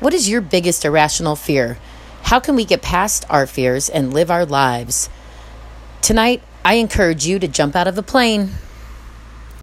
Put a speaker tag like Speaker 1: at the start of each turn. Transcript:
Speaker 1: What is your biggest irrational fear? How can we get past our fears and live our lives? Tonight, I encourage you to jump out of the plane.